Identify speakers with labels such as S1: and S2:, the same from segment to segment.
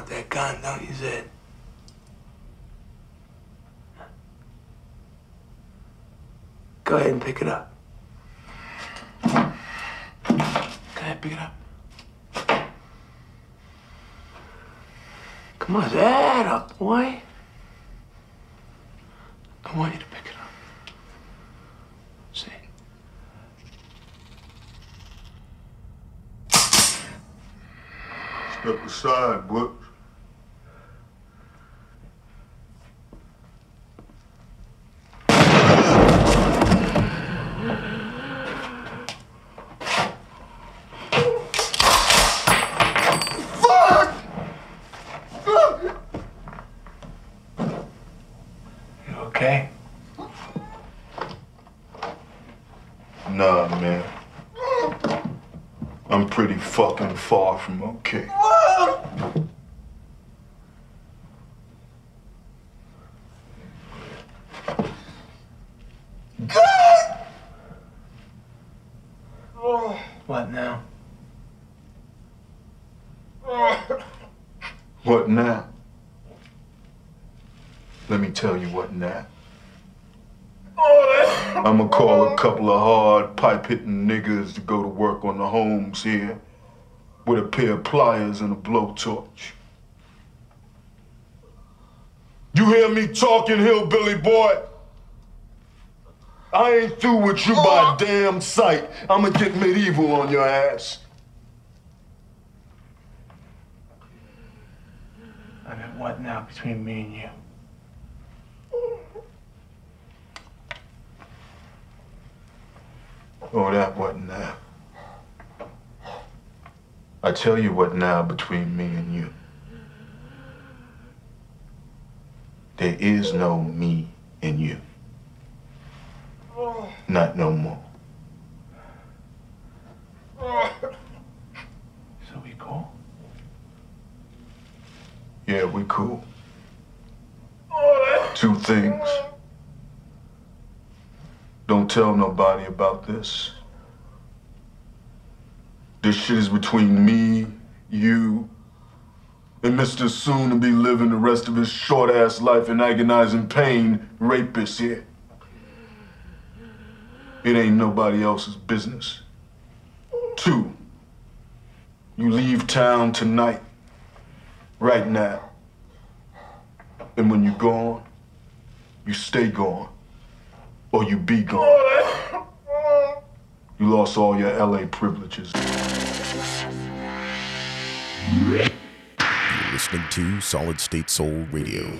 S1: want that gun, don't you, Zed? Go ahead and pick it up. Go ahead, pick it up. Come on, that up, boy. I want you to pick it up. See?
S2: Step aside, Butch. Fuck! Fuck!
S1: You okay?
S2: Nah, man. I'm pretty fucking far from okay.
S1: What now?
S2: What now? Let me tell you what now. I'ma call a couple of hard pipe hitting niggas to go to work on the homes here pair of pliers and a blowtorch. You hear me talking, hillbilly boy? I ain't through with you by oh. damn sight. I'ma get medieval on your ass.
S1: I mean, what now between me and you?
S2: Oh, that wasn't now? I tell you what now between me and you. There is no me in you. Not no more.
S1: So we cool?
S2: Yeah, we cool. Two things. Don't tell nobody about this. This shit is between me, you, and Mr. Soon to be living the rest of his short ass life in agonizing pain, rapist here. It ain't nobody else's business. Two, you leave town tonight, right now. And when you're gone, you stay gone, or you be gone. You lost all your LA privileges.
S3: You're listening to Solid State Soul Radio.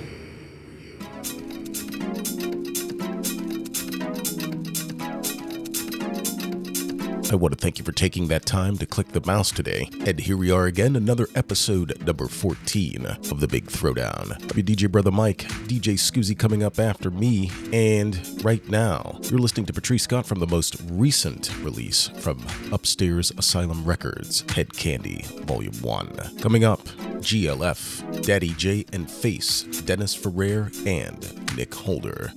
S3: I want to thank you for taking that time to click the mouse today. And here we are again, another episode, number 14 of The Big Throwdown. I'm DJ Brother Mike, DJ Scuzzi coming up after me. And right now, you're listening to Patrice Scott from the most recent release from Upstairs Asylum Records, Hed Kandi, Volume 1. Coming up, GLF, Daddy J and Face, Dennis Ferrer, and Nick Holder.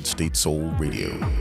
S3: Solid State Soul Radio.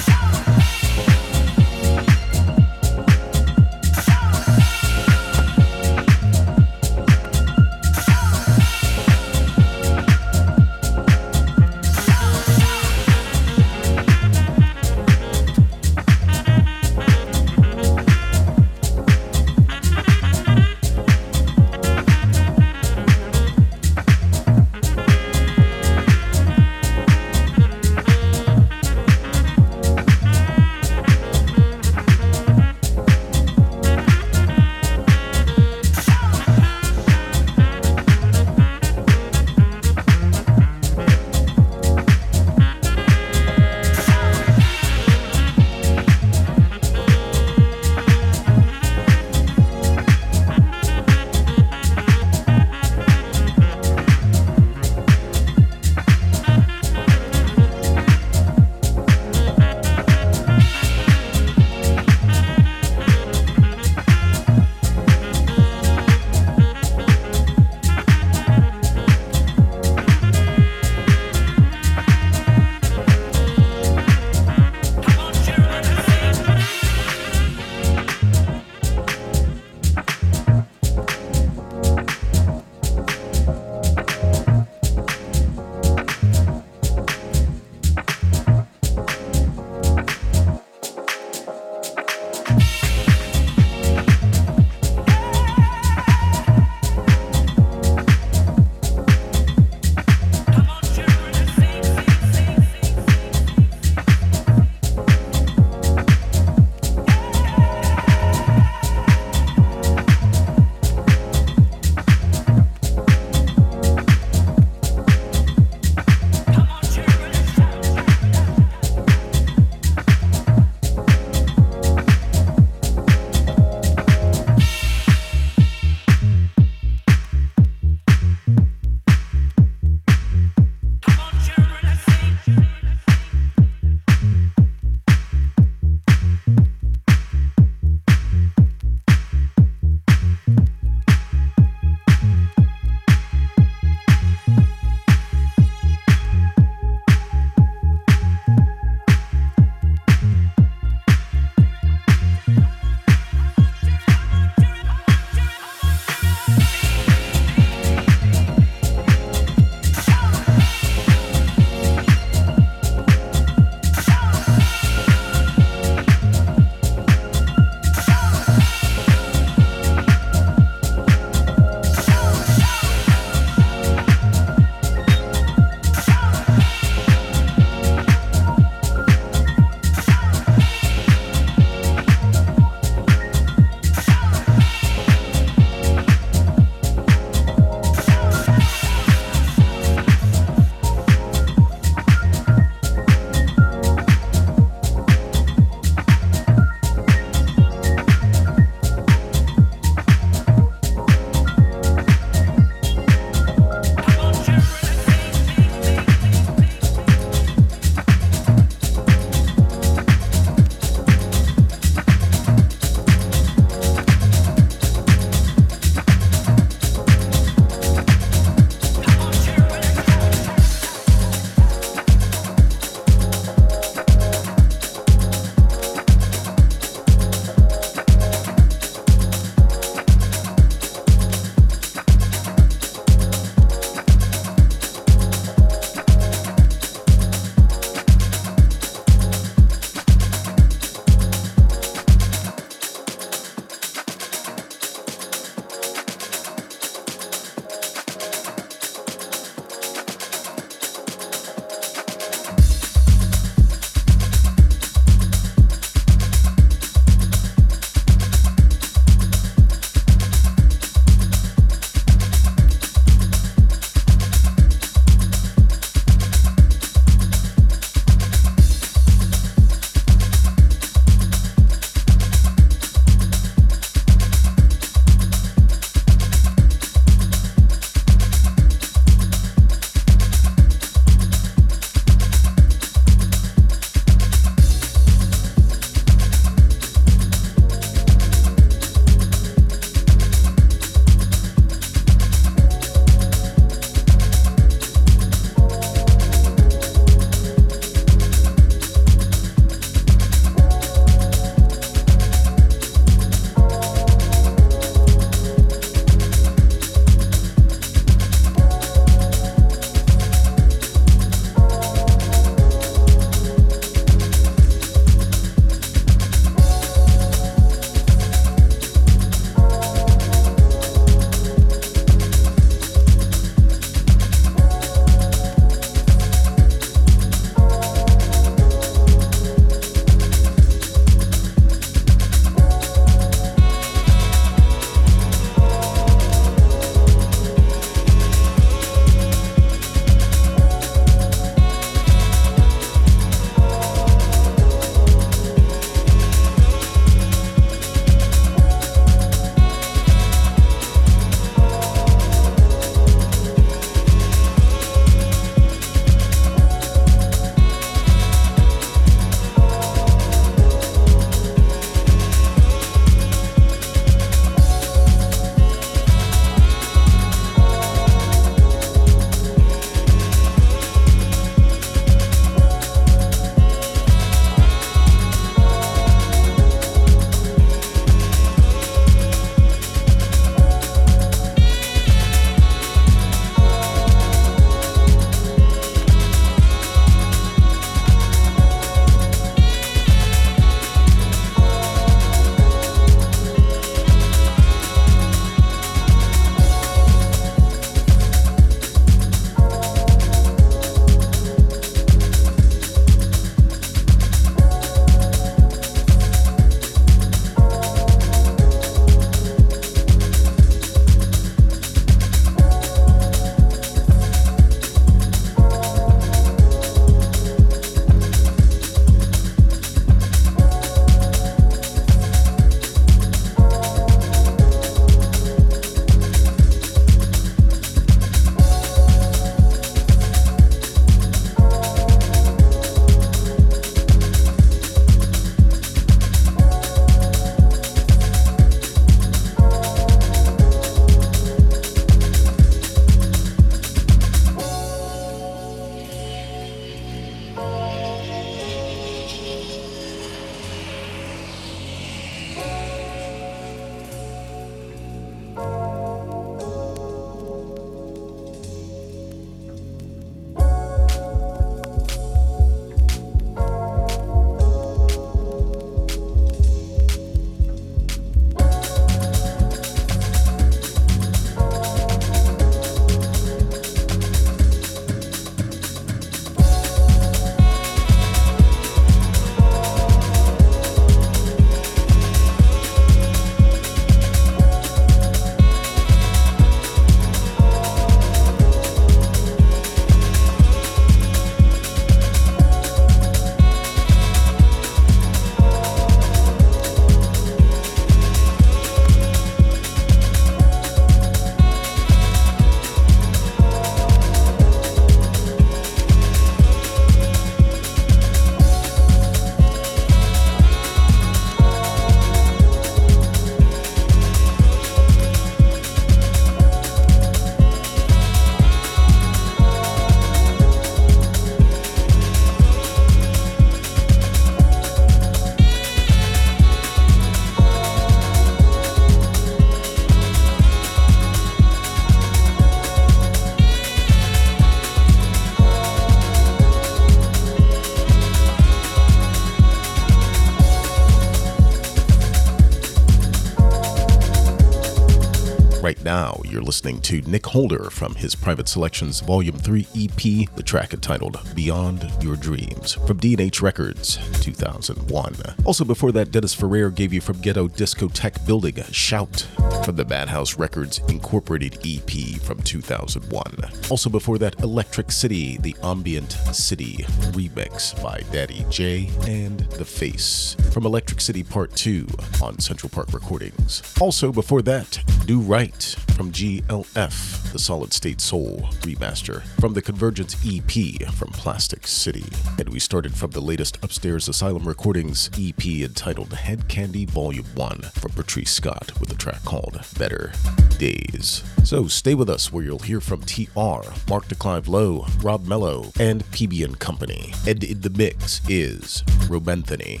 S4: You're listening to Nick Holder from his Private Selections Volume 3 EP, the track entitled Beyond Your Dreams from DNH Records 2001. Also before that, Dennis Ferrer gave you from Ghetto Discotek Building Shout from the Madhouse Records Incorporated EP from 2001. Also before that, Electric City, the Ambient City remix by Daddy J and The Face from Electric City Part 2 on Central Park Recordings. Also before that, Do Right from GLF, the Solid State Soul remaster from the Convergence EP from Plastic City. And we started from the latest Upstairs Asylum Recordings EP entitled Hed Kandi Volume 1 from Patrice Scott with a track called Better Days. So stay with us where you'll hear from TR, Mark De Clive-Lowe, Rob Mello, and PB and Company. And in the mix is Romanthony.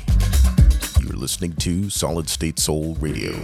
S4: You're listening to Solid State Soul Radio.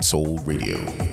S3: Soul Radio.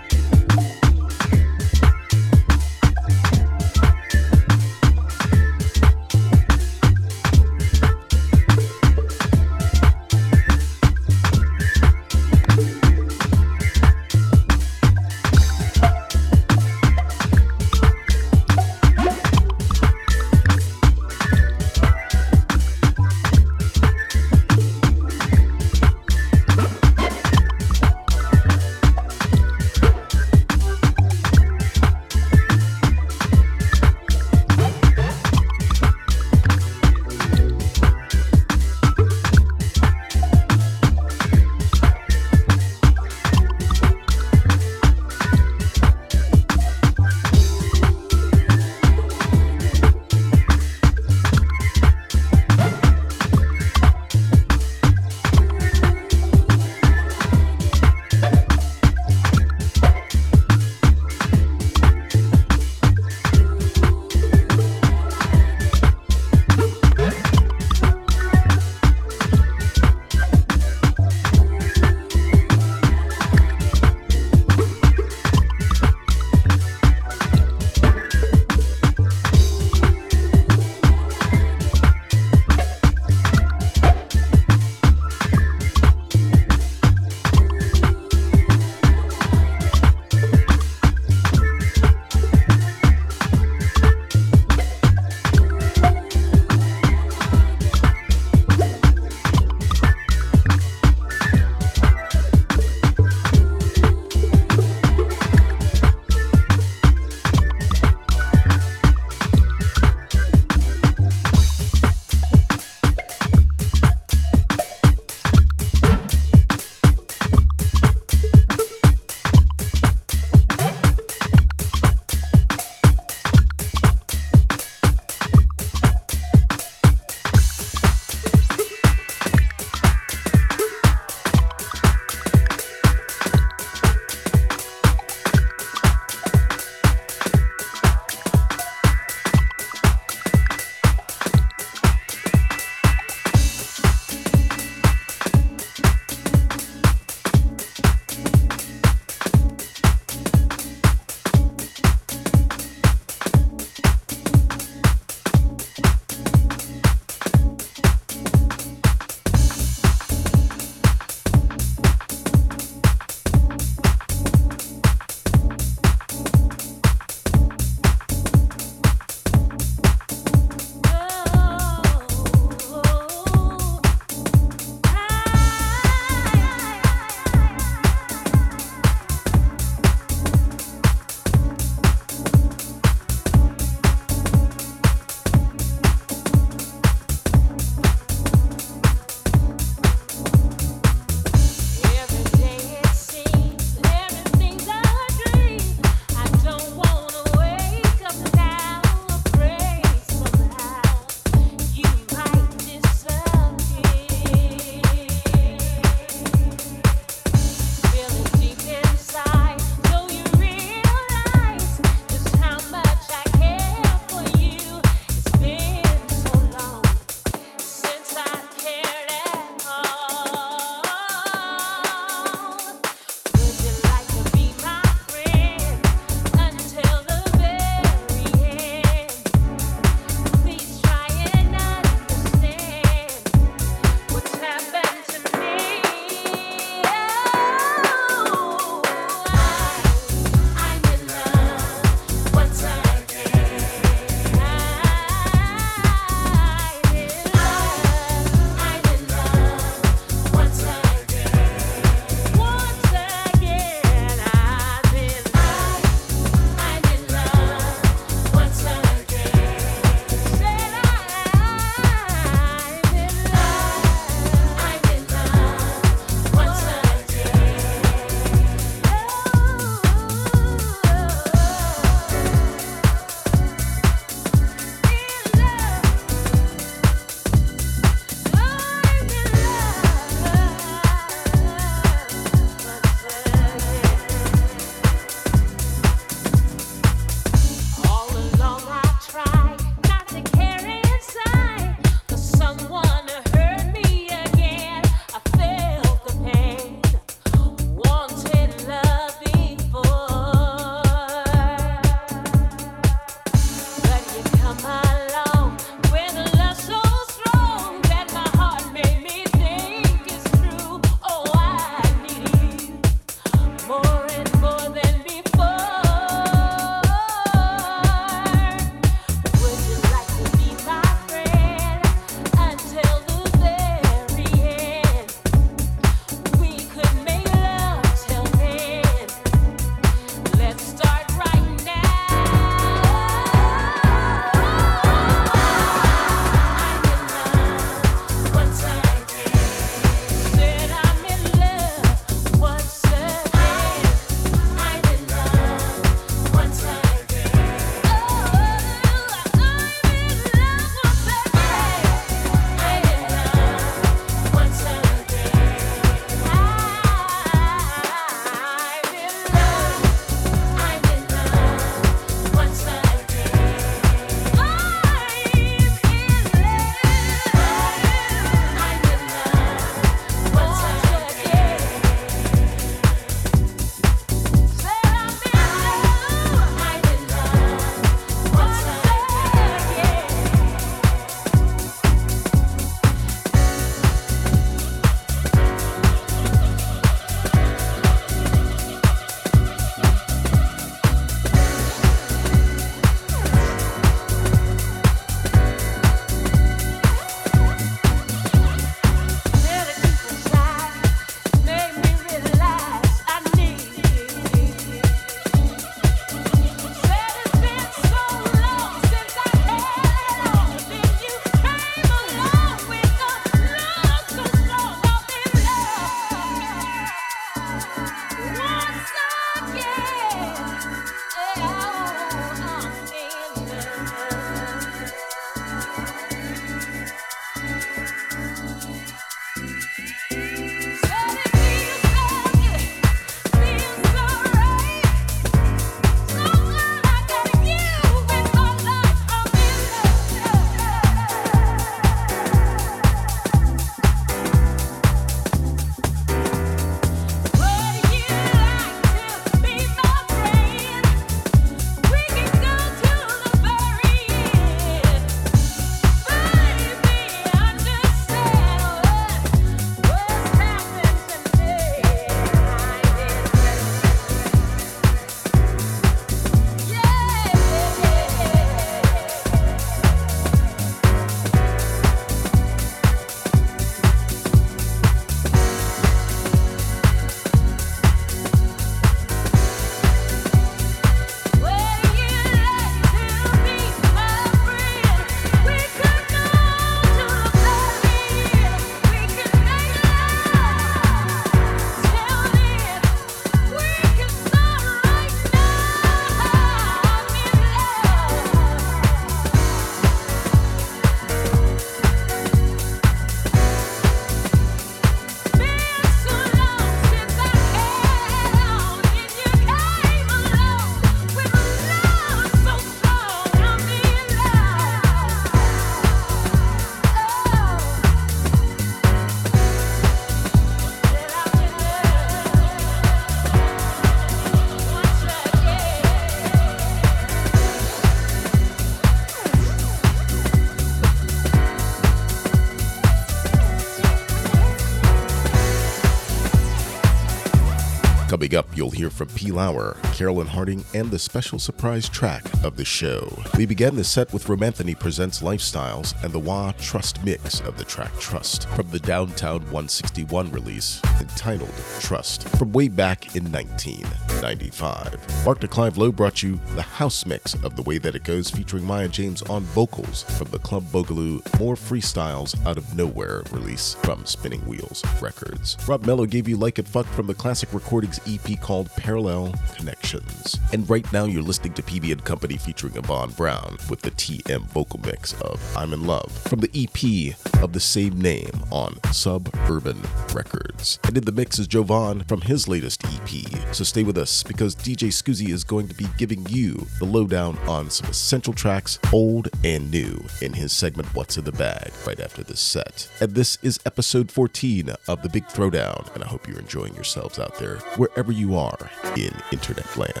S3: Coming up, you'll hear from P. Lauer, Carolyn Harding, and the special surprise track of the show. We began the set with Romanthony Presents Lifestyles and the Wah Trust mix of the track Trust from the Downtown 161 release entitled Trust from way back in 1995. Mark De Clive-Lowe brought you the house mix of The Way That It Goes featuring Maiya James on vocals from the Club Bogaloo More Freestyles Out of Nowhere release from Spinning Wheels Records. Rob Mello gave you Like It Fuck from the Classic Recordings EP called Parallel Connections. And right now you're listening to PB and Company featuring Yvonne Brown with the TM vocal mix of I'm in Love from the EP of the same name on Sub-Urban Records. And in the mix is Jovonn from his latest EP. So stay with us because DJ Scuzzi is going to be giving you the lowdown on some essential tracks, old and new, in his segment What's in the Bag right after this set. And this is episode 14 of The Big Throwdown, and I hope you're enjoying yourselves out there wherever you are in internet land.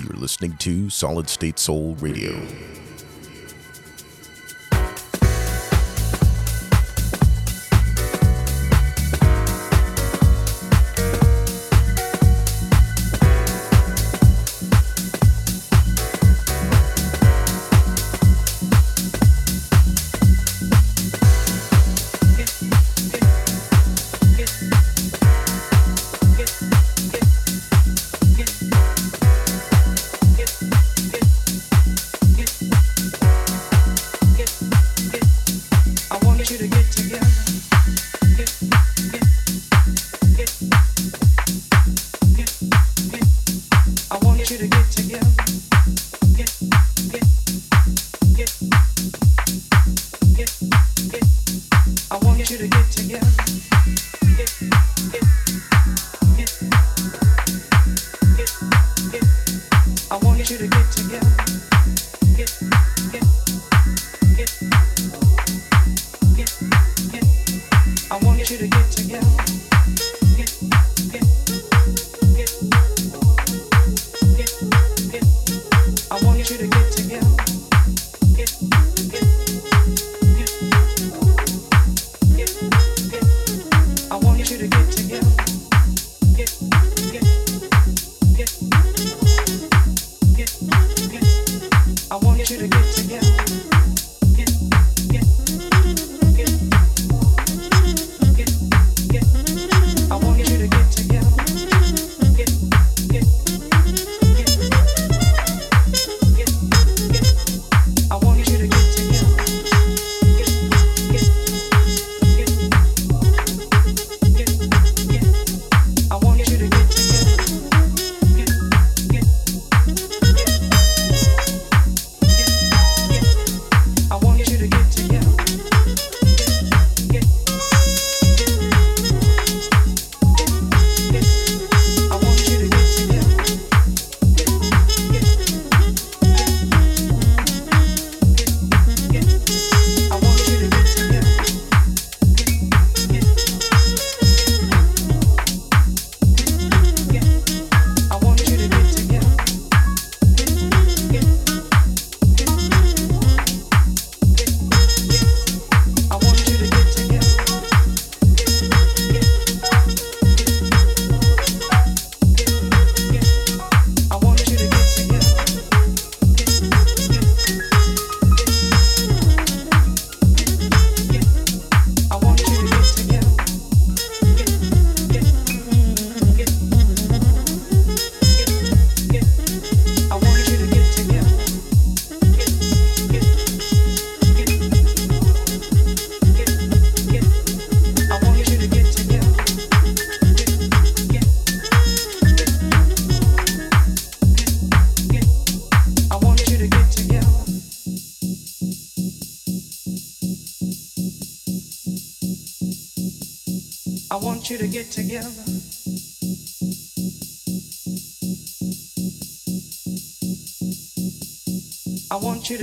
S3: You're listening to Solid State Soul Radio.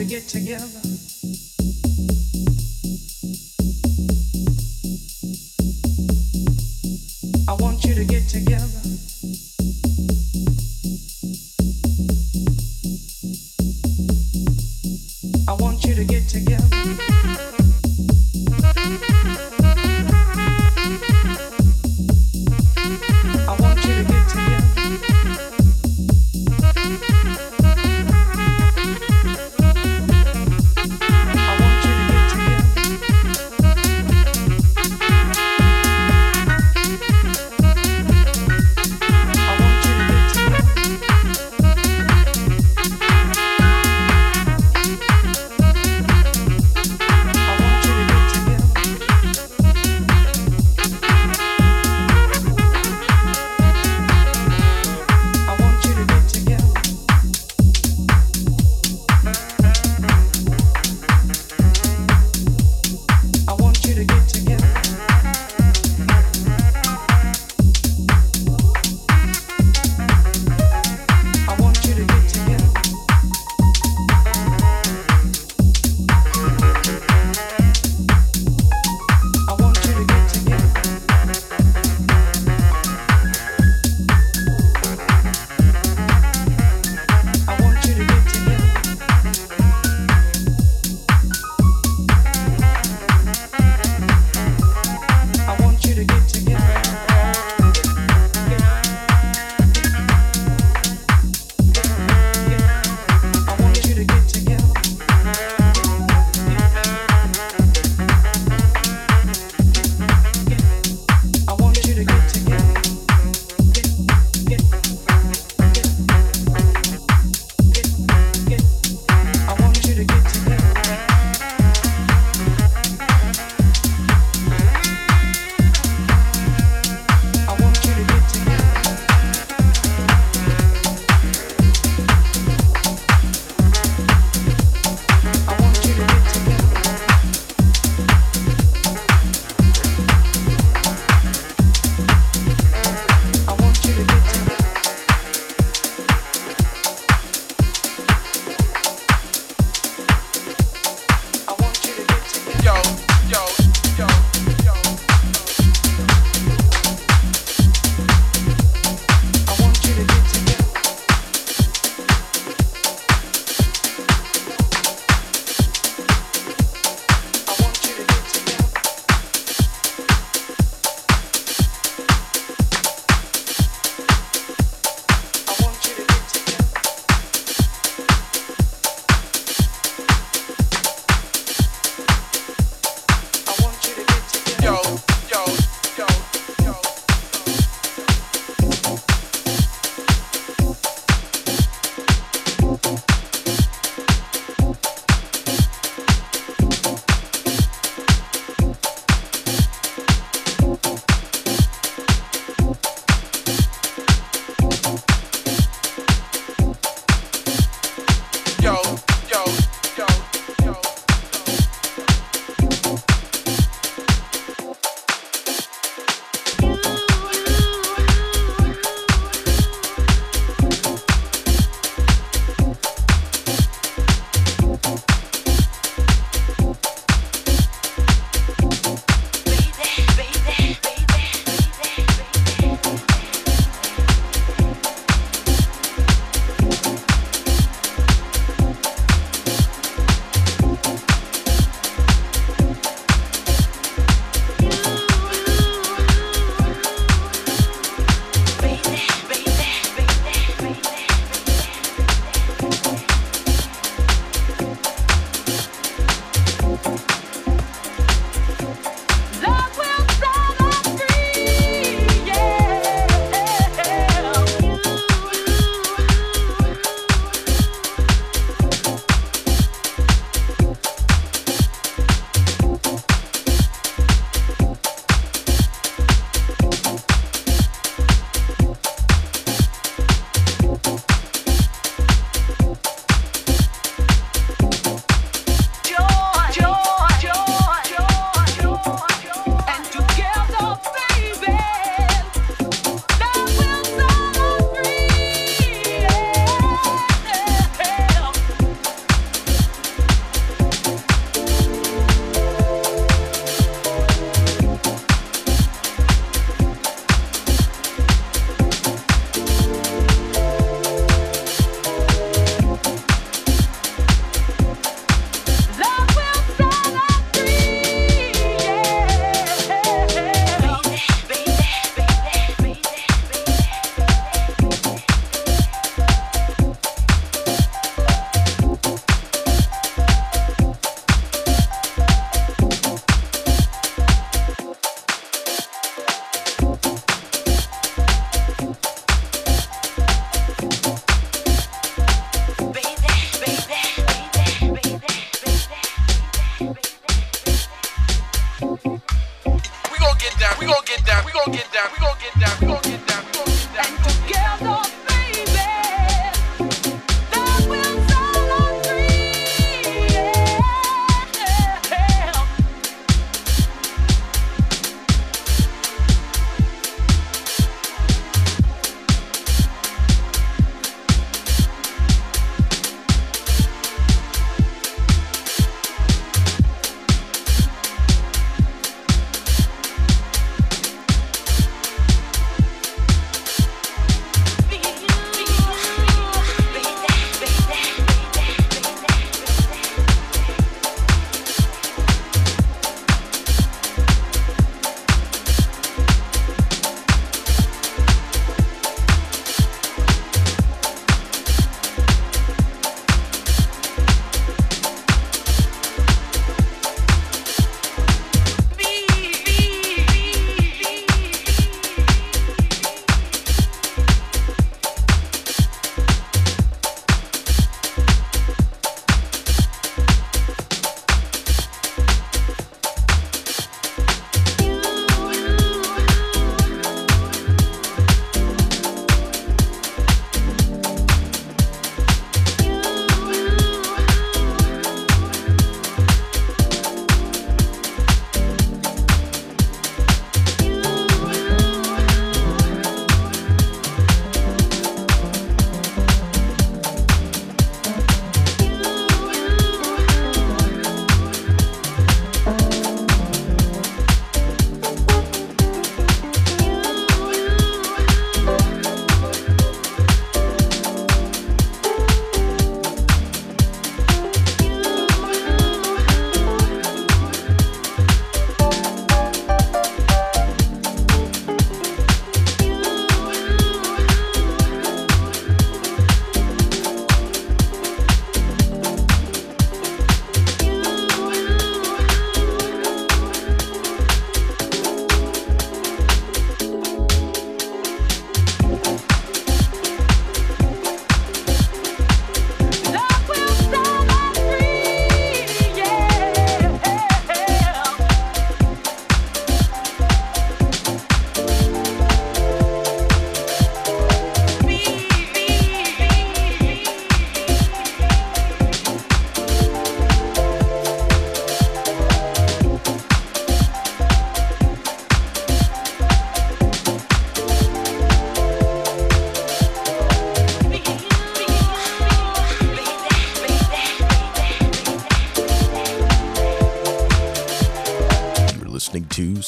S5: Get together.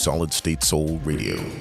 S6: Solid State Soul Radio.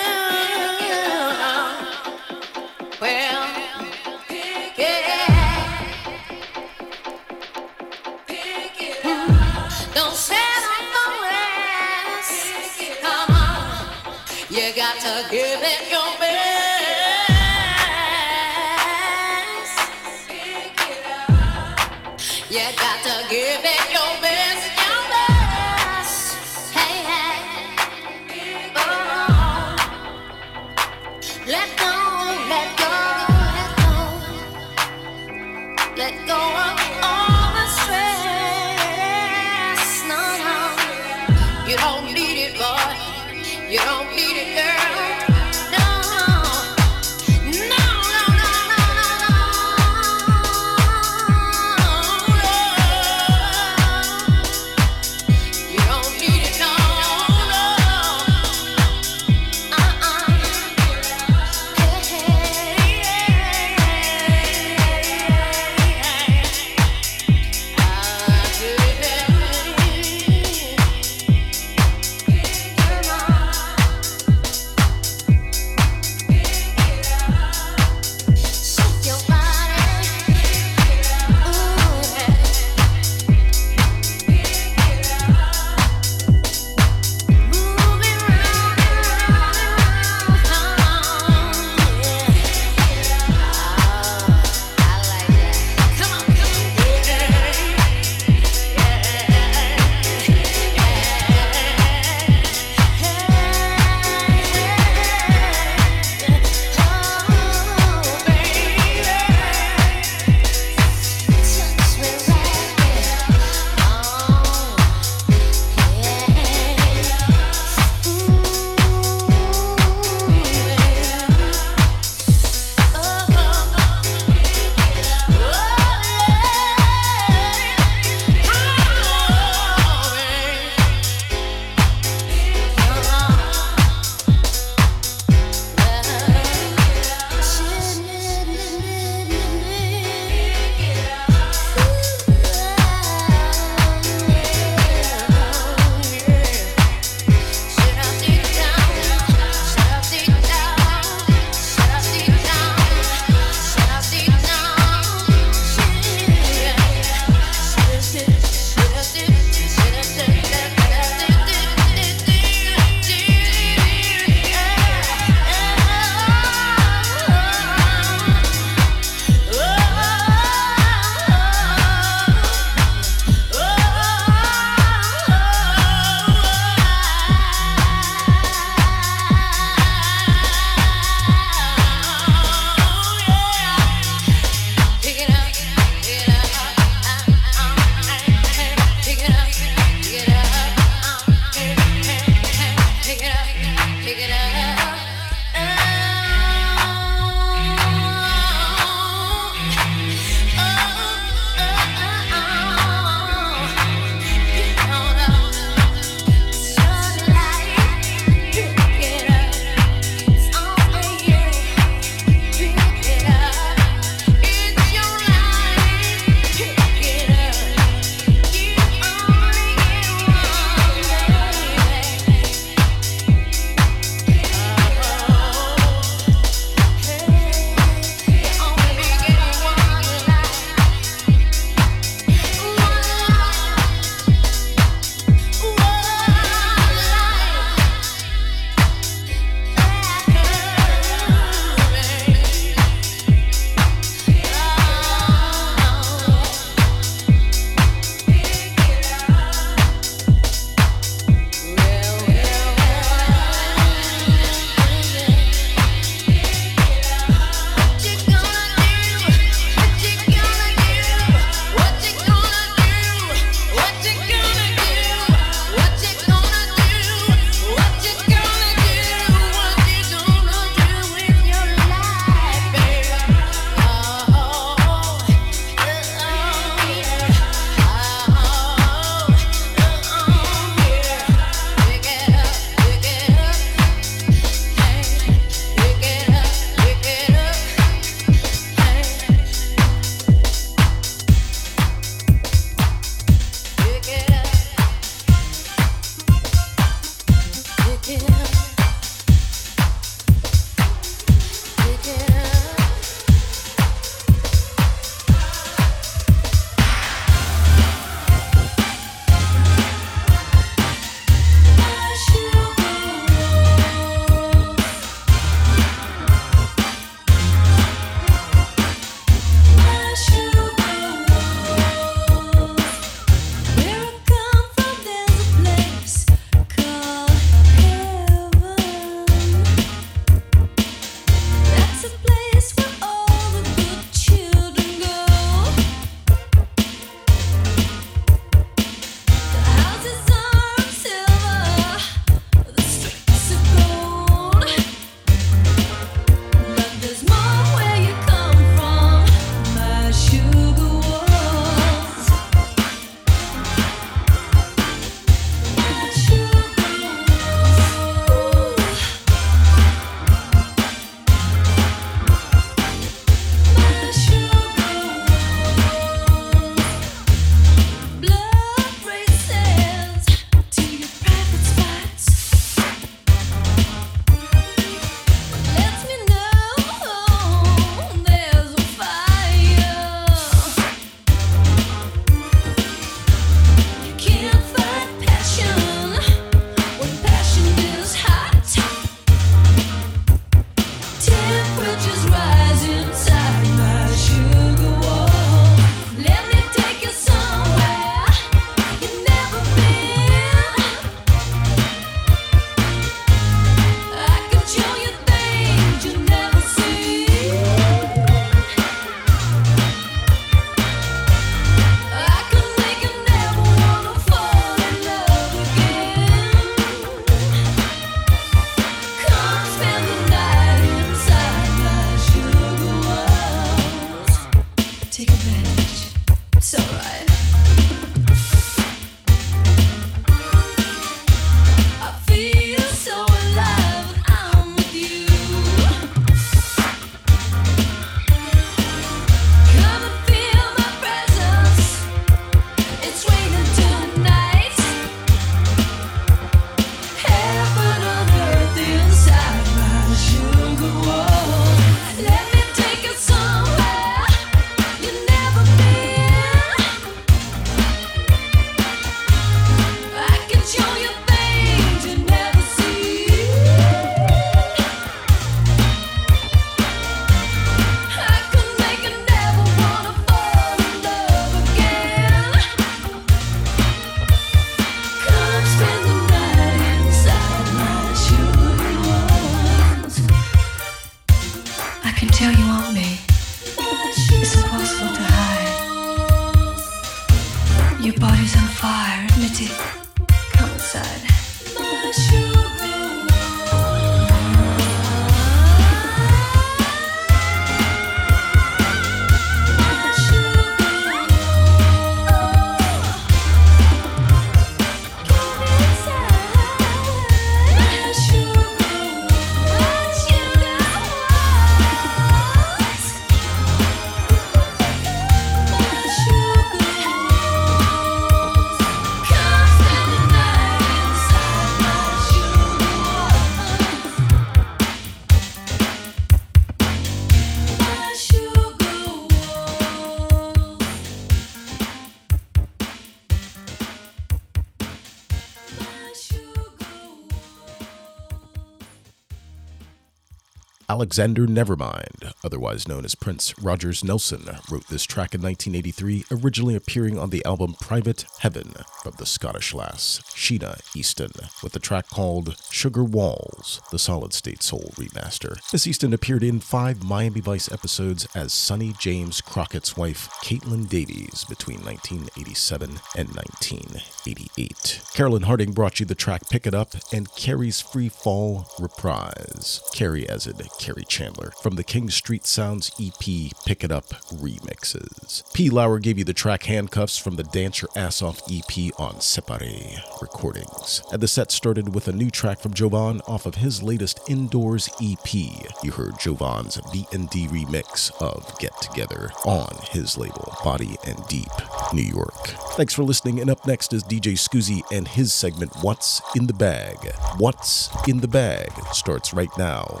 S3: Alexander Nevermind, otherwise known as Prince Rogers Nelson, wrote this track in 1983, originally appearing on the album Private Heaven from the Scottish lass Sheena Easton, with the track called Sugar Walls, the Solid State Soul remaster. Miss Easton appeared in five Miami Vice episodes as Sonny James Crockett's wife, Caitlin Davies, between 1987 and 1988. Carolyn Harding brought you the track Pick It Up and Kerri's Free Fall reprise. Carrie as in Kerri Chandler from the King Street Sounds EP Pick It Up remixes. P. Lauer gave you the track Handcuffs from the Dance Your Ass Off EP on Séparé Recordings. And the set started with a new track from Jovonn off of his latest Indoors EP. You heard Jovonn's BND remix of Get Together on his label Body and Deep, New York. Thanks for listening, and up next is DJ Scuzzi and his segment What's in the Bag. What's in the Bag starts right now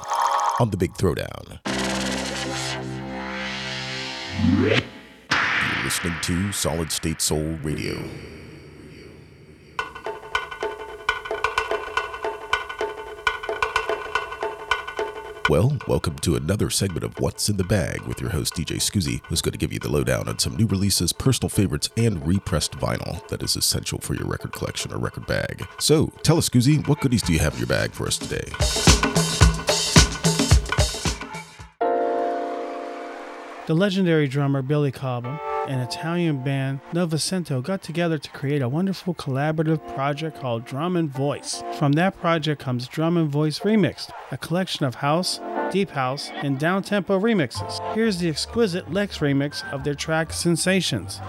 S3: on the Big Throwdown. You're listening to Solid State Soul Radio. Well, welcome to another segment of What's in the Bag with your host DJ Scuzzi, who's going to give you the lowdown on some new releases, personal favorites, and repressed vinyl that is essential for your record collection or record bag. So, tell us, Scuzzi, what goodies do you have in your bag for us today?
S7: The legendary drummer Billy Cobham and Italian band Novecento got together to create a wonderful collaborative project called Drum and Voice. From that project comes Drum and Voice Remixed, a collection of house, deep house, and down-tempo remixes. Here's the exquisite Lex remix of their track Sensations.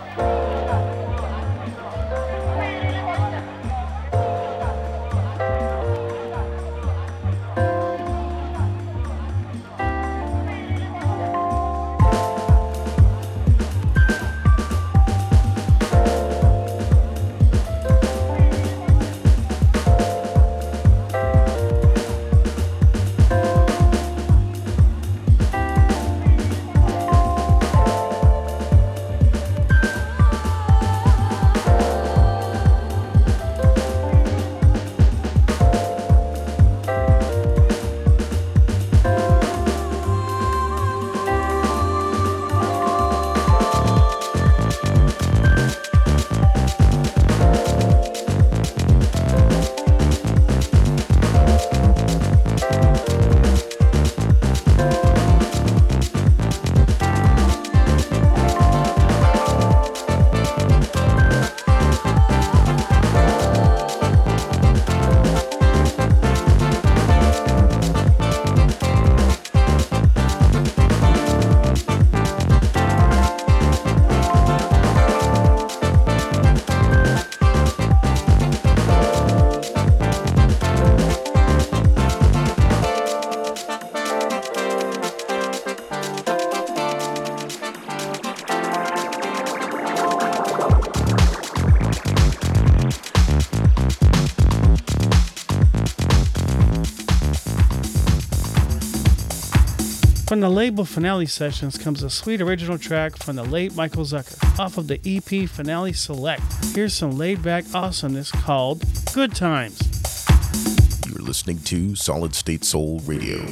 S7: From the label Finale Sessions comes a sweet original track from the late Michael Zucker off of the EP Finale Select. Here's some laid back awesomeness called Good Times.
S8: You're listening to Solid State Soul Radio.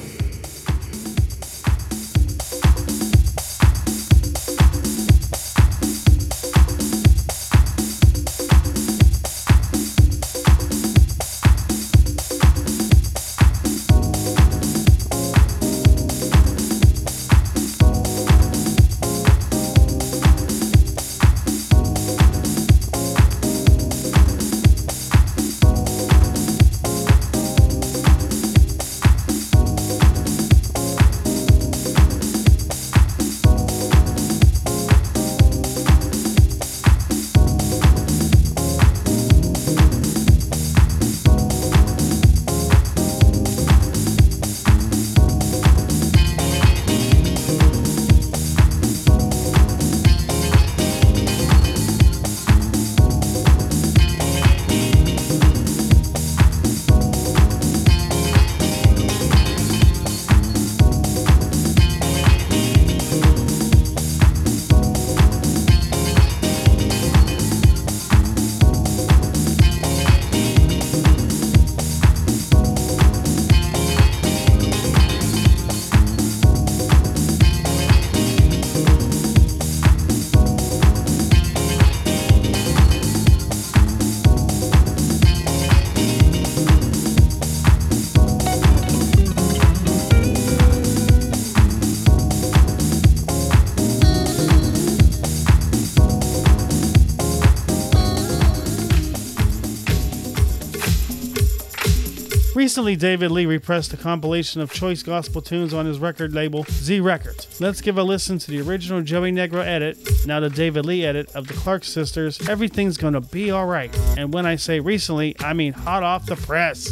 S7: Recently, David Lee repressed a compilation of choice gospel tunes on his record label, Z Records. Let's give a listen to the original Joey Negro edit, now the David Lee edit of the Clark Sisters, Everything's Gonna Be Alright. And when I say recently, I mean hot off the press.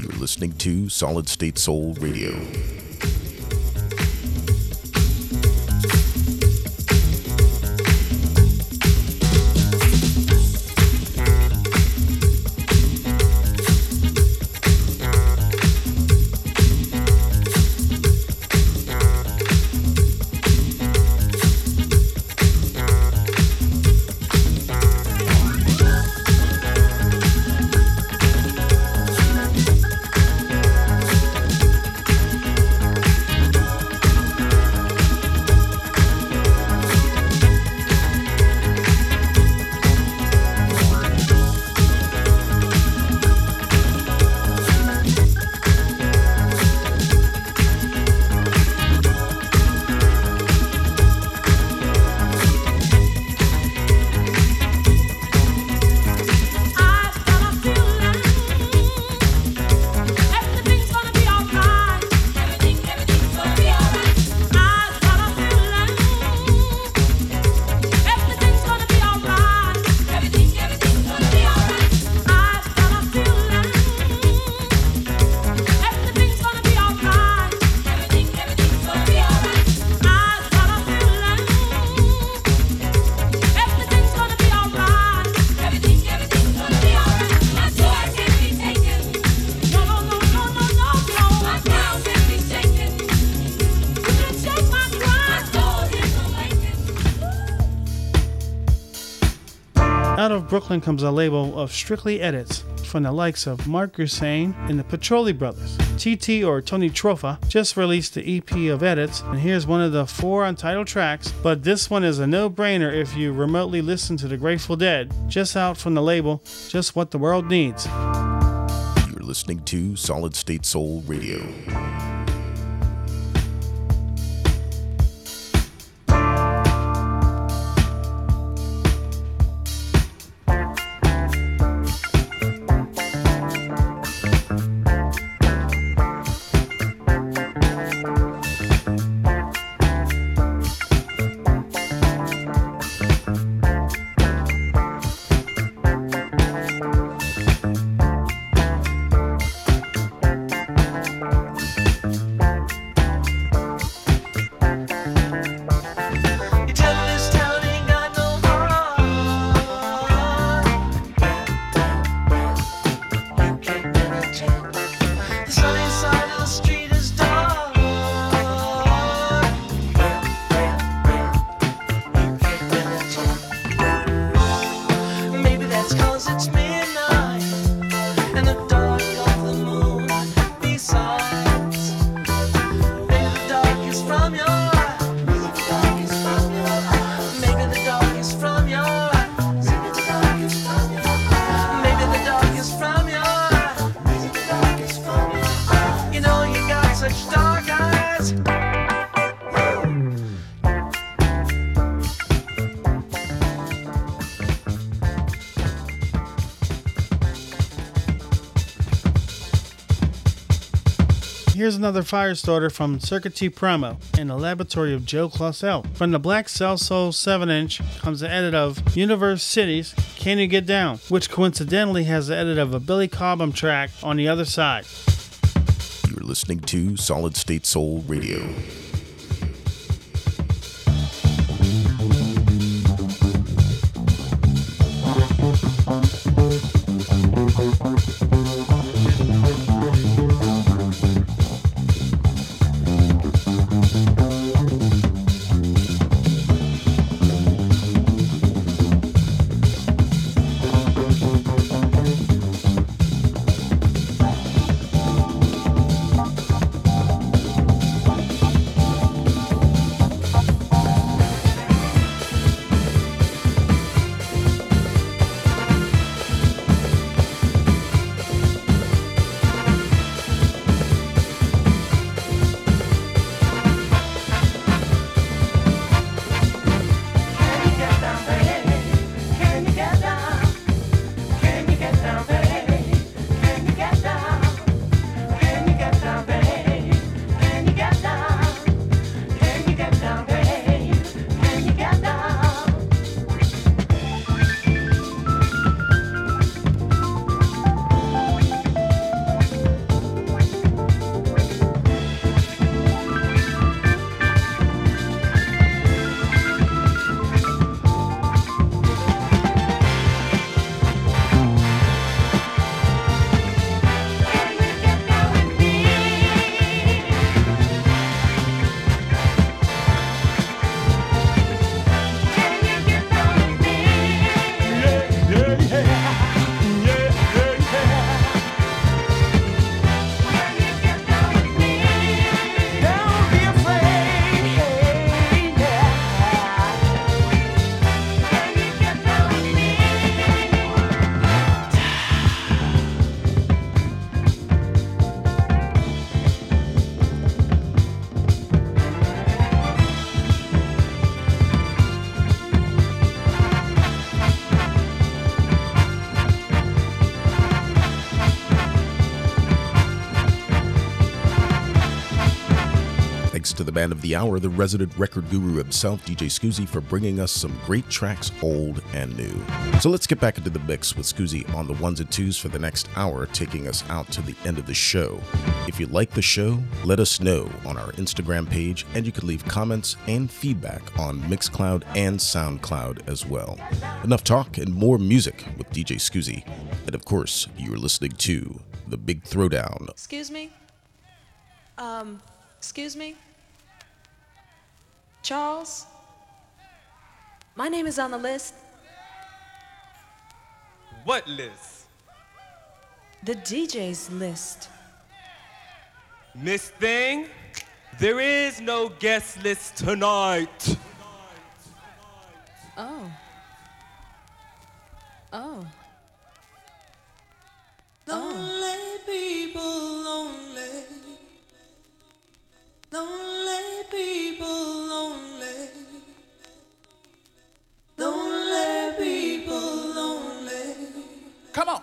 S8: You're listening to Solid State Soul Radio.
S7: Brooklyn comes a label of strictly edits from the likes of Mark Grusane and the Petroli Brothers. TT or Tony Trofa just released the EP of edits, and here's one of the four untitled tracks, but this one is a no brainer if you remotely listen to the Grateful Dead, just out from the label Just What the World Needs.
S8: You're listening to Solid State Soul Radio.
S7: Here's another fire starter from Circuit T promo in the laboratory of Joe Claussell. From the Black Cell Soul 7 inch comes the edit of Universe Cities Can You Get Down, which coincidentally has the edit of a Billy Cobham track on the other side.
S3: You're listening to Solid State Soul Radio. Band of the hour, the resident record guru himself, DJ Scuzzi, for bringing us some great tracks, old and new. So let's get back into the mix with Scuzzi on the ones and twos for the next hour, taking us out to the end of the show. If you like the show, let us know on our Instagram page, and you can leave comments and feedback on Mixcloud and SoundCloud as well. Enough talk and more music with DJ Scuzzi. And of course, you're listening to The Big Throwdown
S8: Excuse me? Um, excuse me? Charles? My name is on the list.
S9: What list?
S8: The DJ's list.
S9: Miss Thing, there is no guest list tonight.
S8: Oh. Oh. oh.
S10: Lonely people, lonely. People, lonely. Lonely people, lonely.
S9: Come on.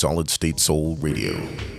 S3: Solid State Soul Radio.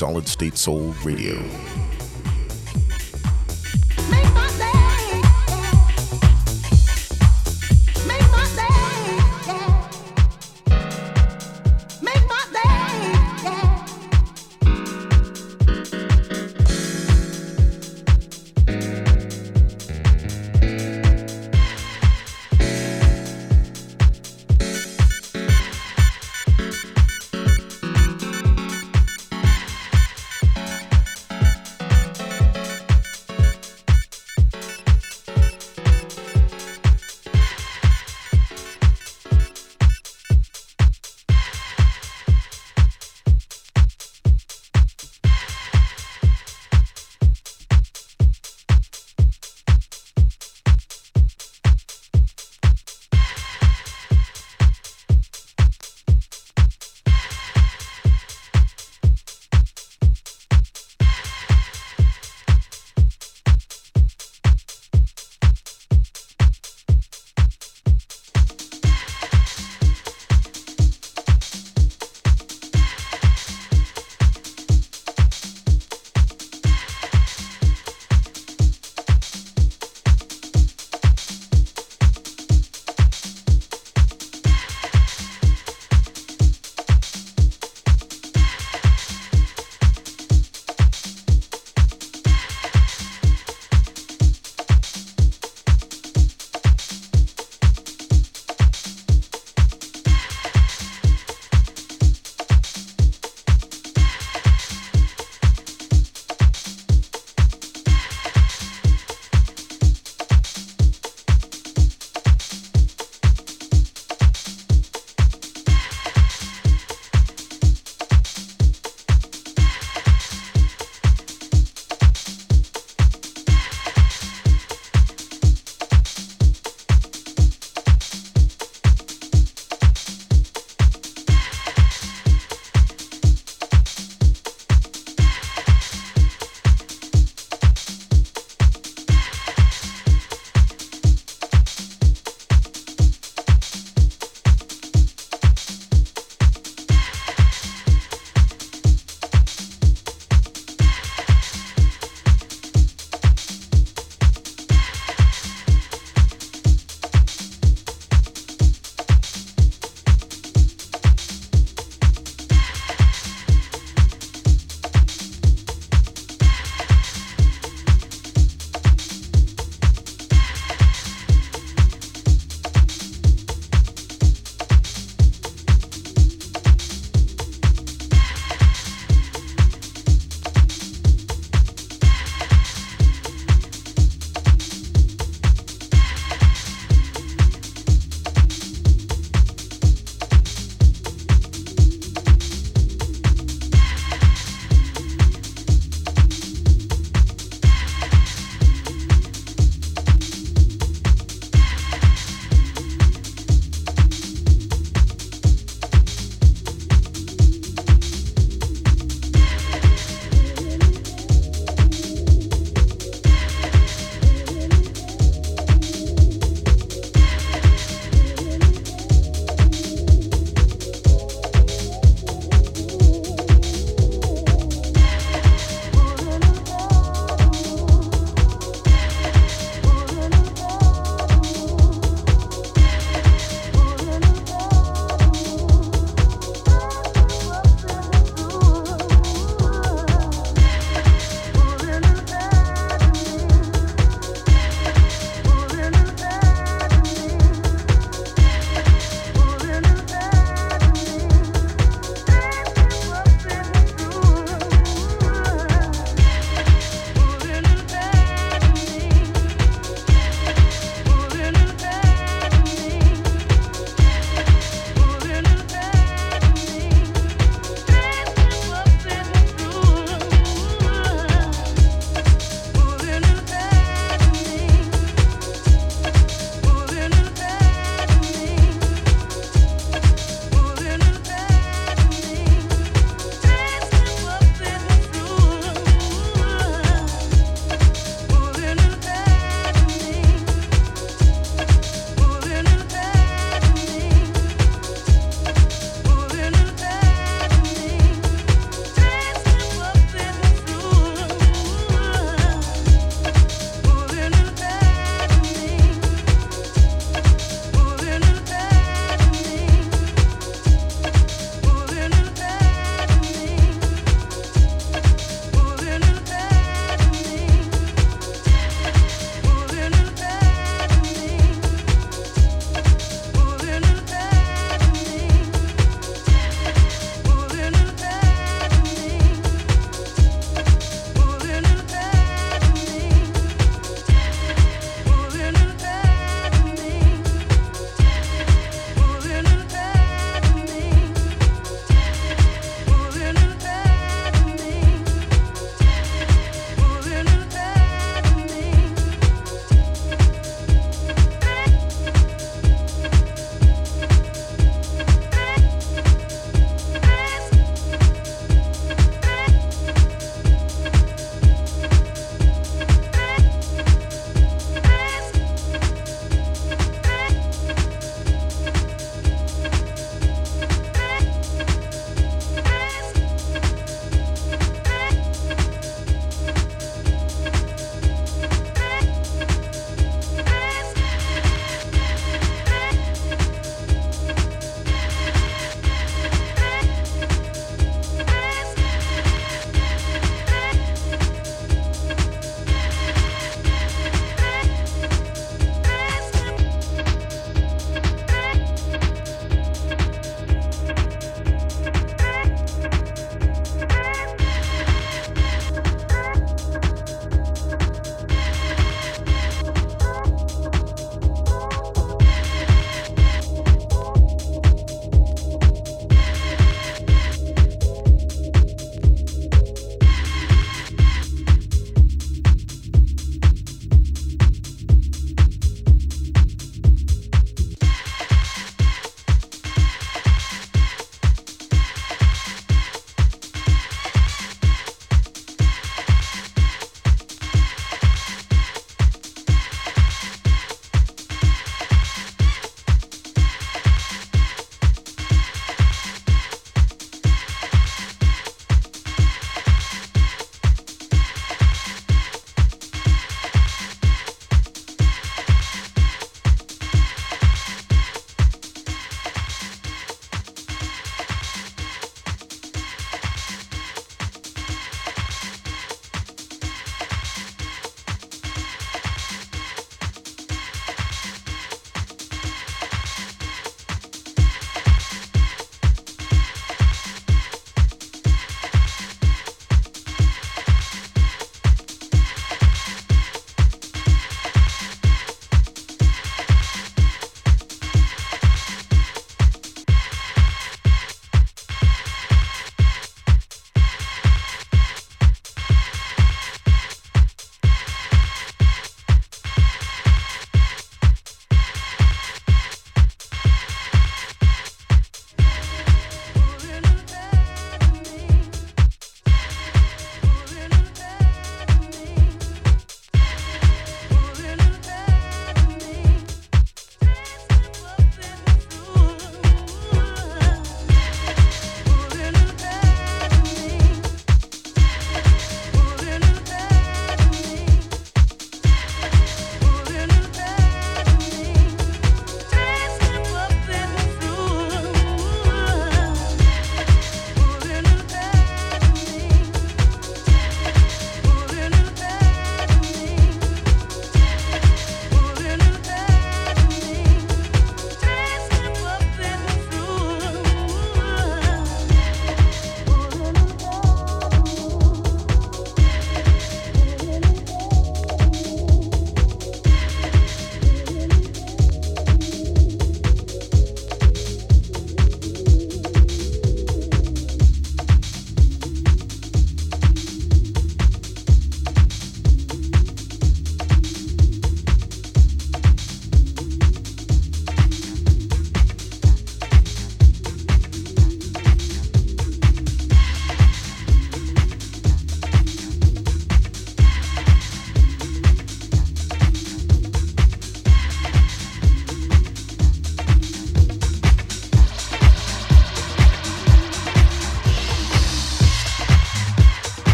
S11: Solid State Soul Radio.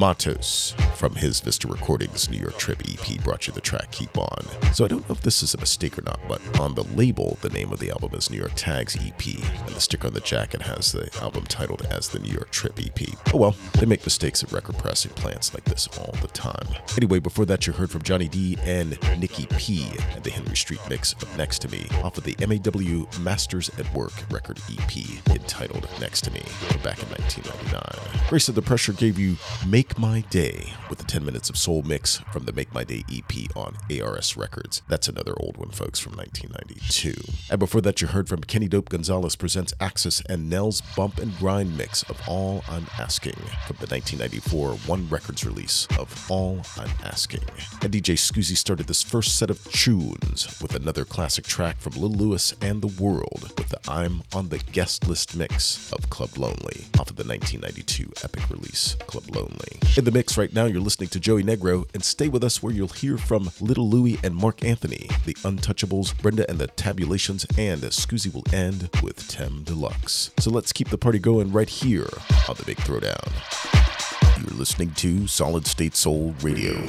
S3: Matos from his Vista Recordings New York Trip EP brought you the track Keep On. So I don't know if this is a mistake or not, but on the label, the name of the album is New York Tags EP, and the sticker on the jacket has the album titled as the New York Trip EP. Oh well, they make mistakes at record pressing plants like this all the time. Anyway, before that, you heard from Johnny D and Nikki P and the Henry Street mix of Next to Me off of the MAW Masters at Work record EP entitled Next to Me back in 1999. Grace of the Pressure gave you Make My Day with the 10 minutes of soul mix from the Make My Day EP on ARS Records. That's another old one, folks, from 1992. And before that, you heard from Kenny Dope Gonzalez presents Axis and Nell's Bump and Grind mix of All I'm Asking from the 1994 One Records release of All I'm Asking. And DJ Scuzzi started this first set of tunes with another classic track from Lil Louis and The World with the I'm on the guest list mix of Club Lonely off of the 1992 epic release Club Lonely. In the mix right now, you're listening to Joey Negro, and stay with us where you'll hear from Little Louie and Marc Anthony, The Untouchables, Brenda and the Tabulations, and Scuzzi will end with Tem Deluxe. So let's keep the party going right here on the Big Throwdown. You're listening to Solid State Soul Radio.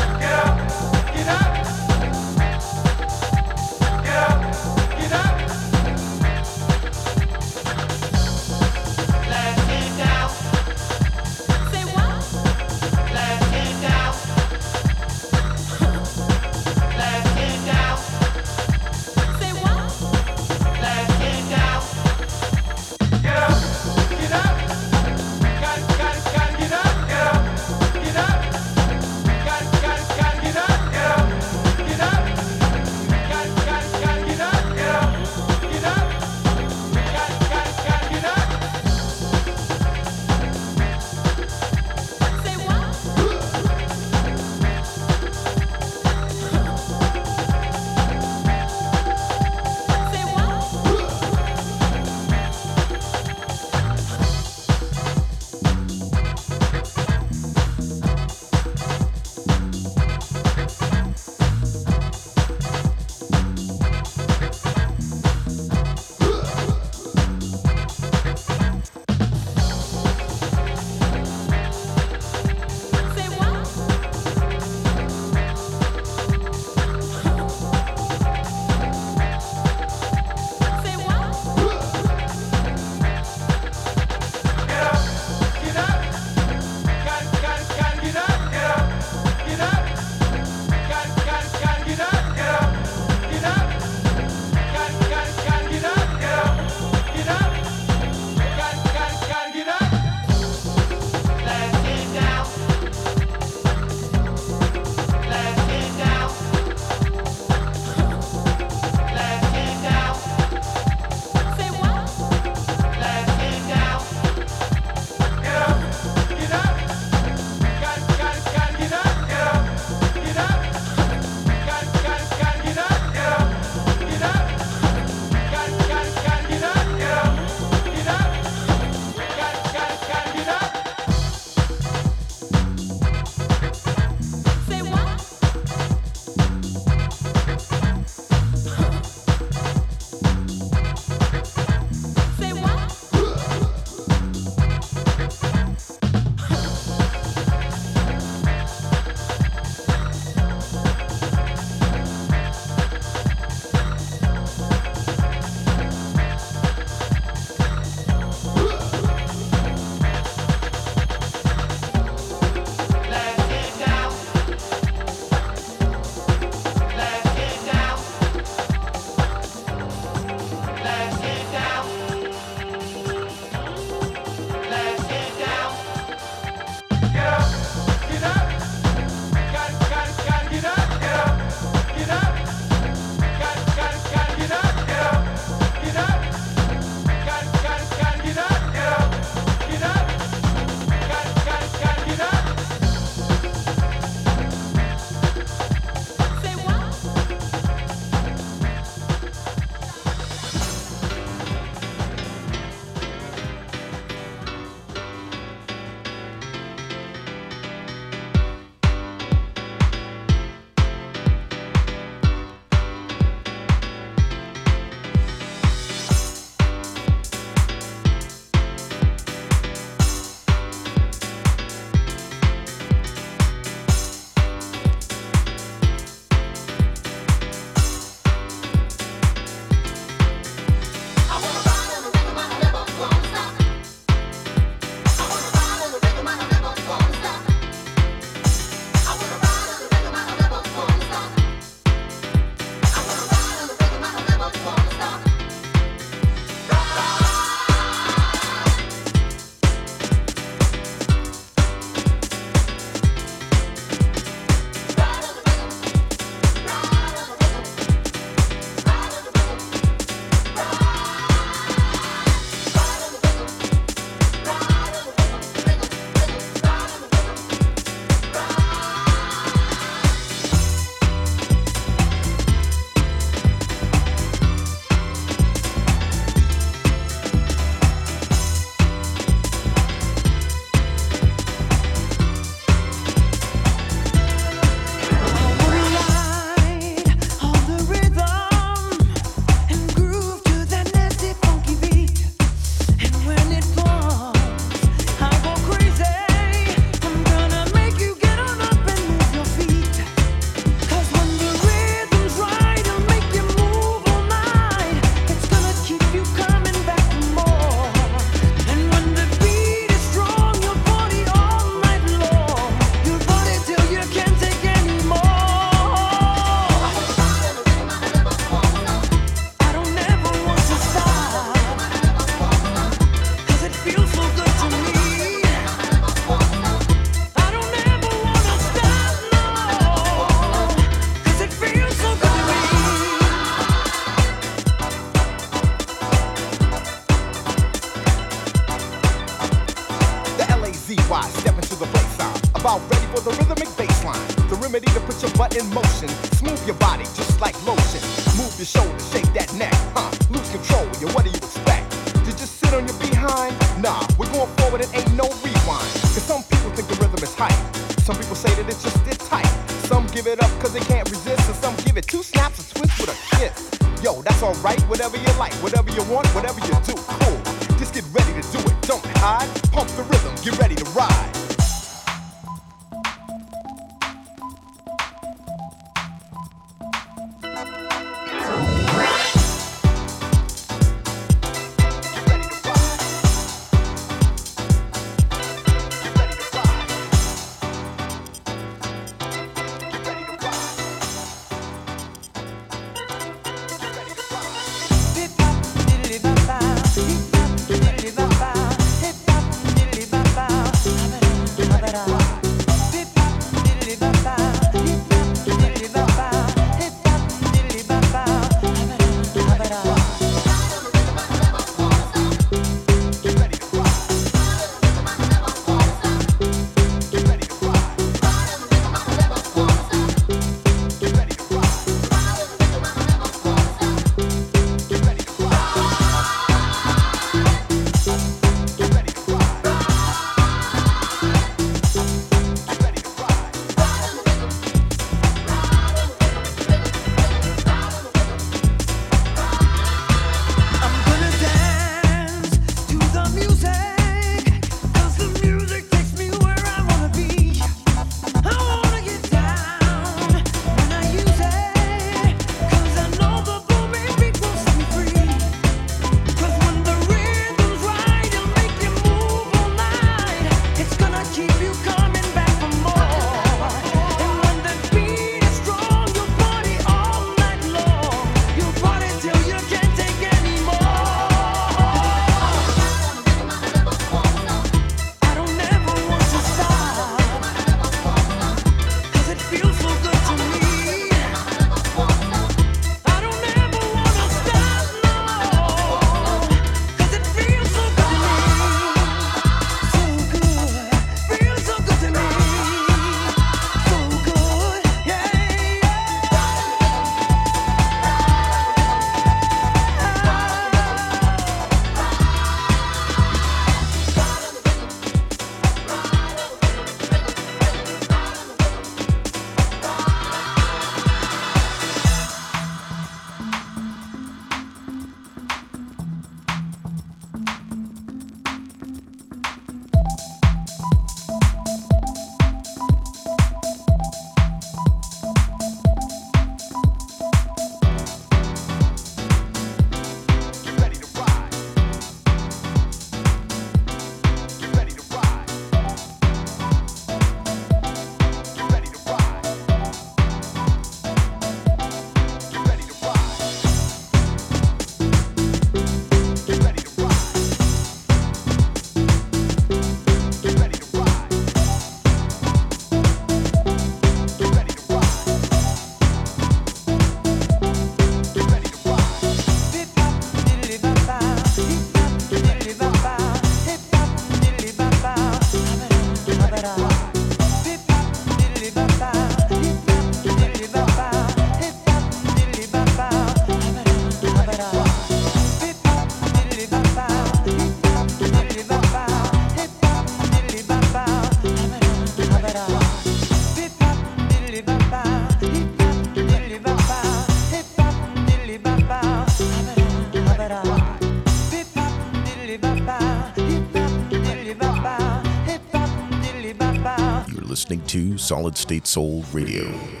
S10: Solid State Soul Radio.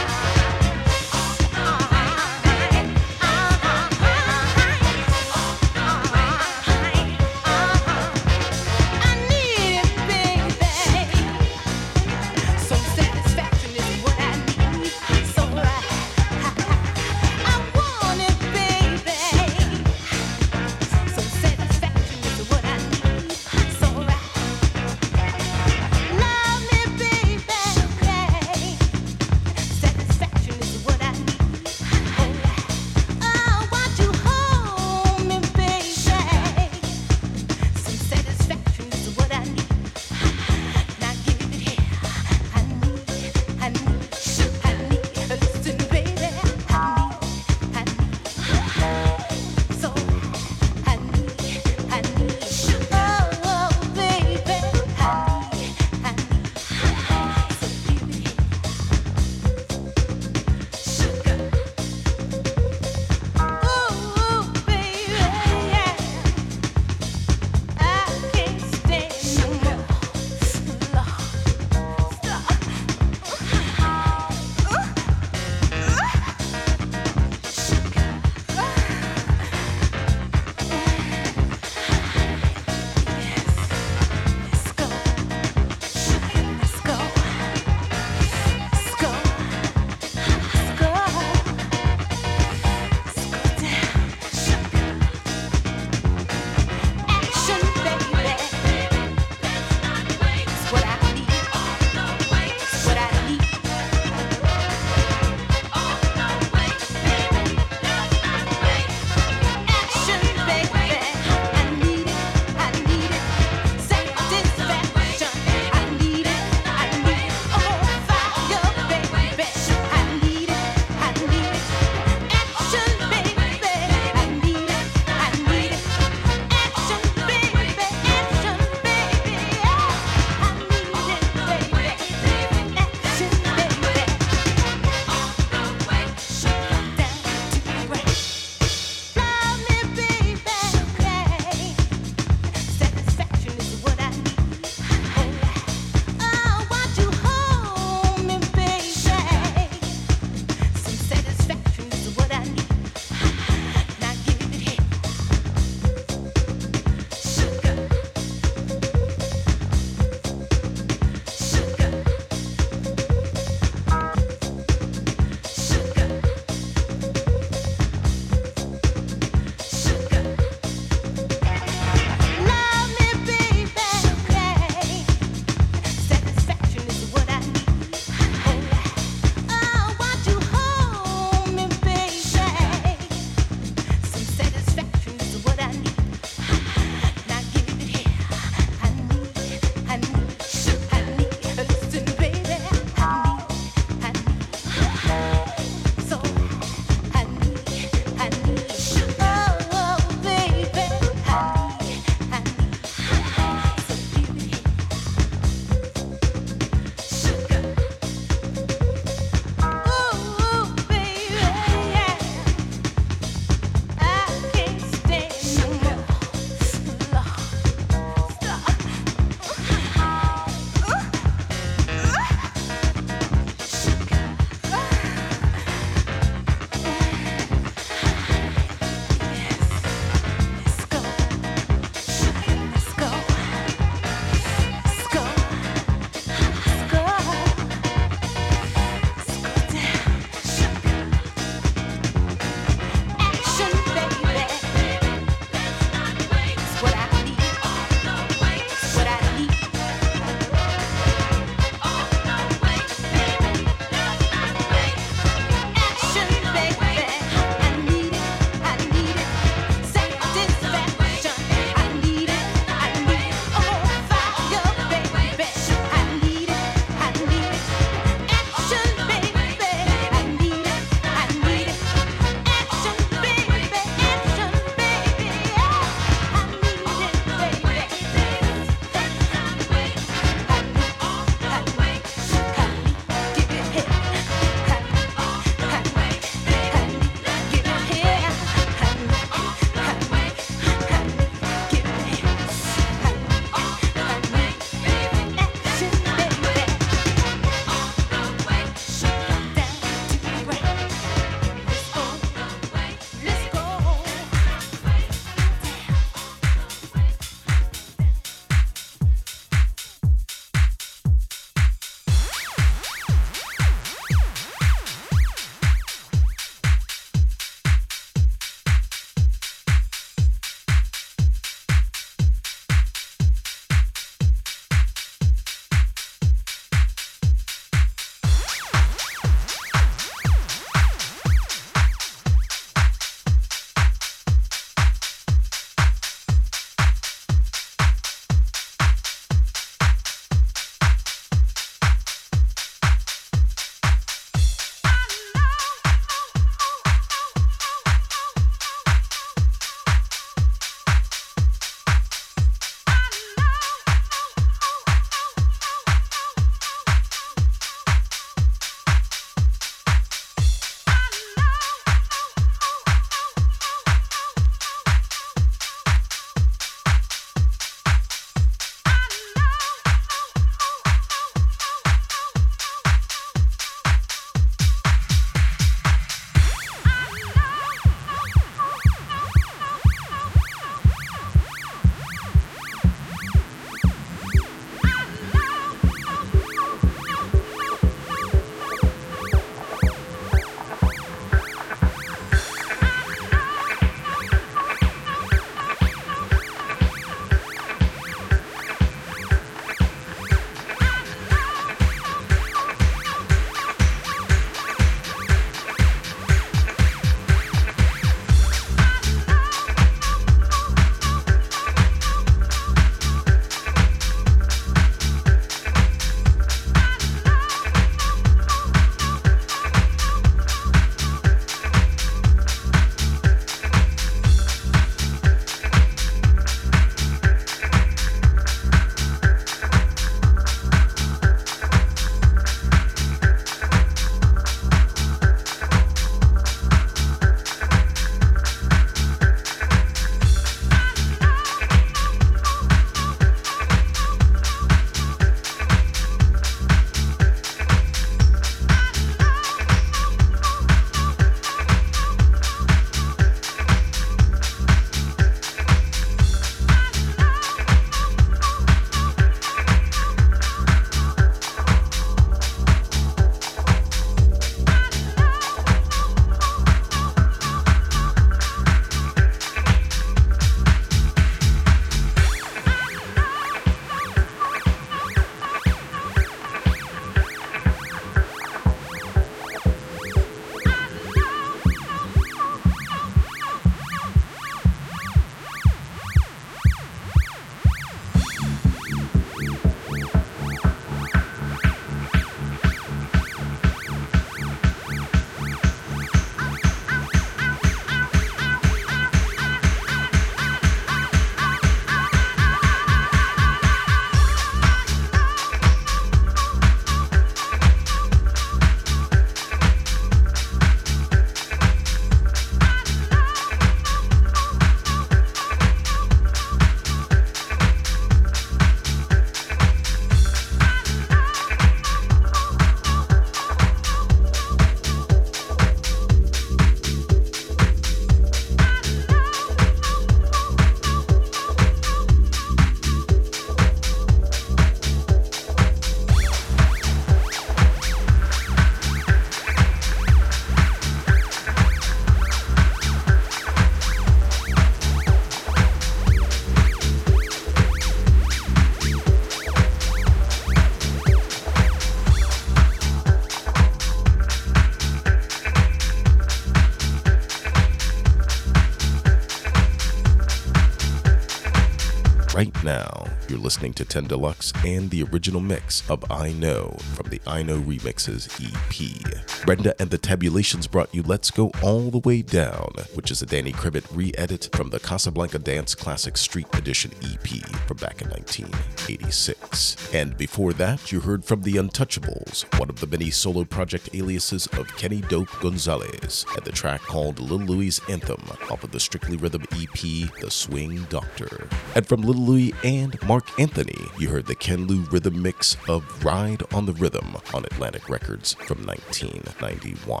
S3: Listening to 10 Deluxe and the original mix of I Know from the I Know Remixes EP. Brenda and the Tabulations brought you Let's Go All the Way Down, which is a Danny Krivit re edit from the Casablanca Dance Classic Street Edition EP from back in 1986. And before that, you heard from The Untouchables, one of the many solo project aliases of Kenny Dope Gonzalez, and the track called Little Louis Anthem off of the Strictly Rhythm EP, The Swing Doctor. And from Little Louis and Marc Anthony, you heard the Ken Lou rhythm mix of Ride on the Rhythm on Atlantic Records from 1991.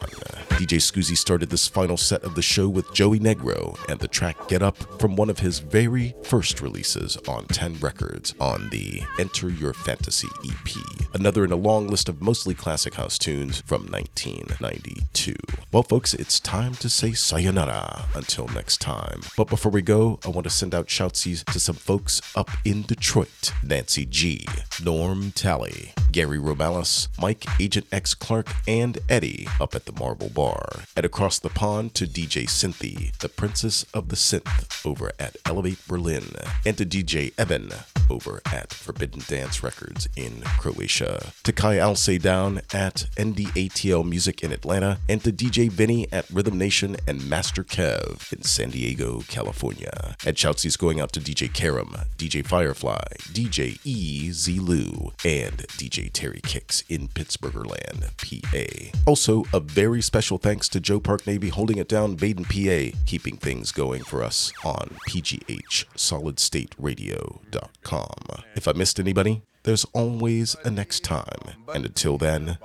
S3: DJ Scuzzi started this final set of the show with Joey Negro and the track Get Up from one of his very first releases on 10 Records on the Enter Your Fantasy EP, another in a long list of mostly classic house tunes from 1992. Well, folks, it's time to say sayonara until next time. But before we go, I want to send out shoutsies to some folks up in Detroit Nancy G, Norm Talley, Gary Romalis, Mike Agent X Clark, and Eddie up at the Marble Bar. And across the pond to DJ Cynthia, the Princess of the Synth, over at Elevate Berlin, and to DJ Evan over at Forbidden Dance Records in Croatia, to Kai Alce down at NDATL Music in Atlanta, and to DJ Vinny at Rhythm Nation and Master Kev in San Diego, California. And shoutsies going out to DJ Karam, DJ Firefly, DJ E. Z. Lou, and DJ Terry Kicks in Pittsburgherland, PA. Also, a very special thanks to Joe Park Navy holding it down Baden, PA, keeping things going for us on PGH SolidStateRadio.com. If I missed anybody, there's always a next time. And until then,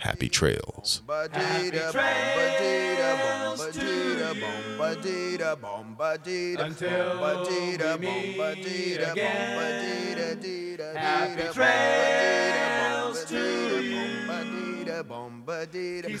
S3: happy trails.
S12: Until we meet again. Happy trails to you. Keep.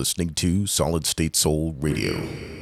S3: listening to Solid State Soul Radio.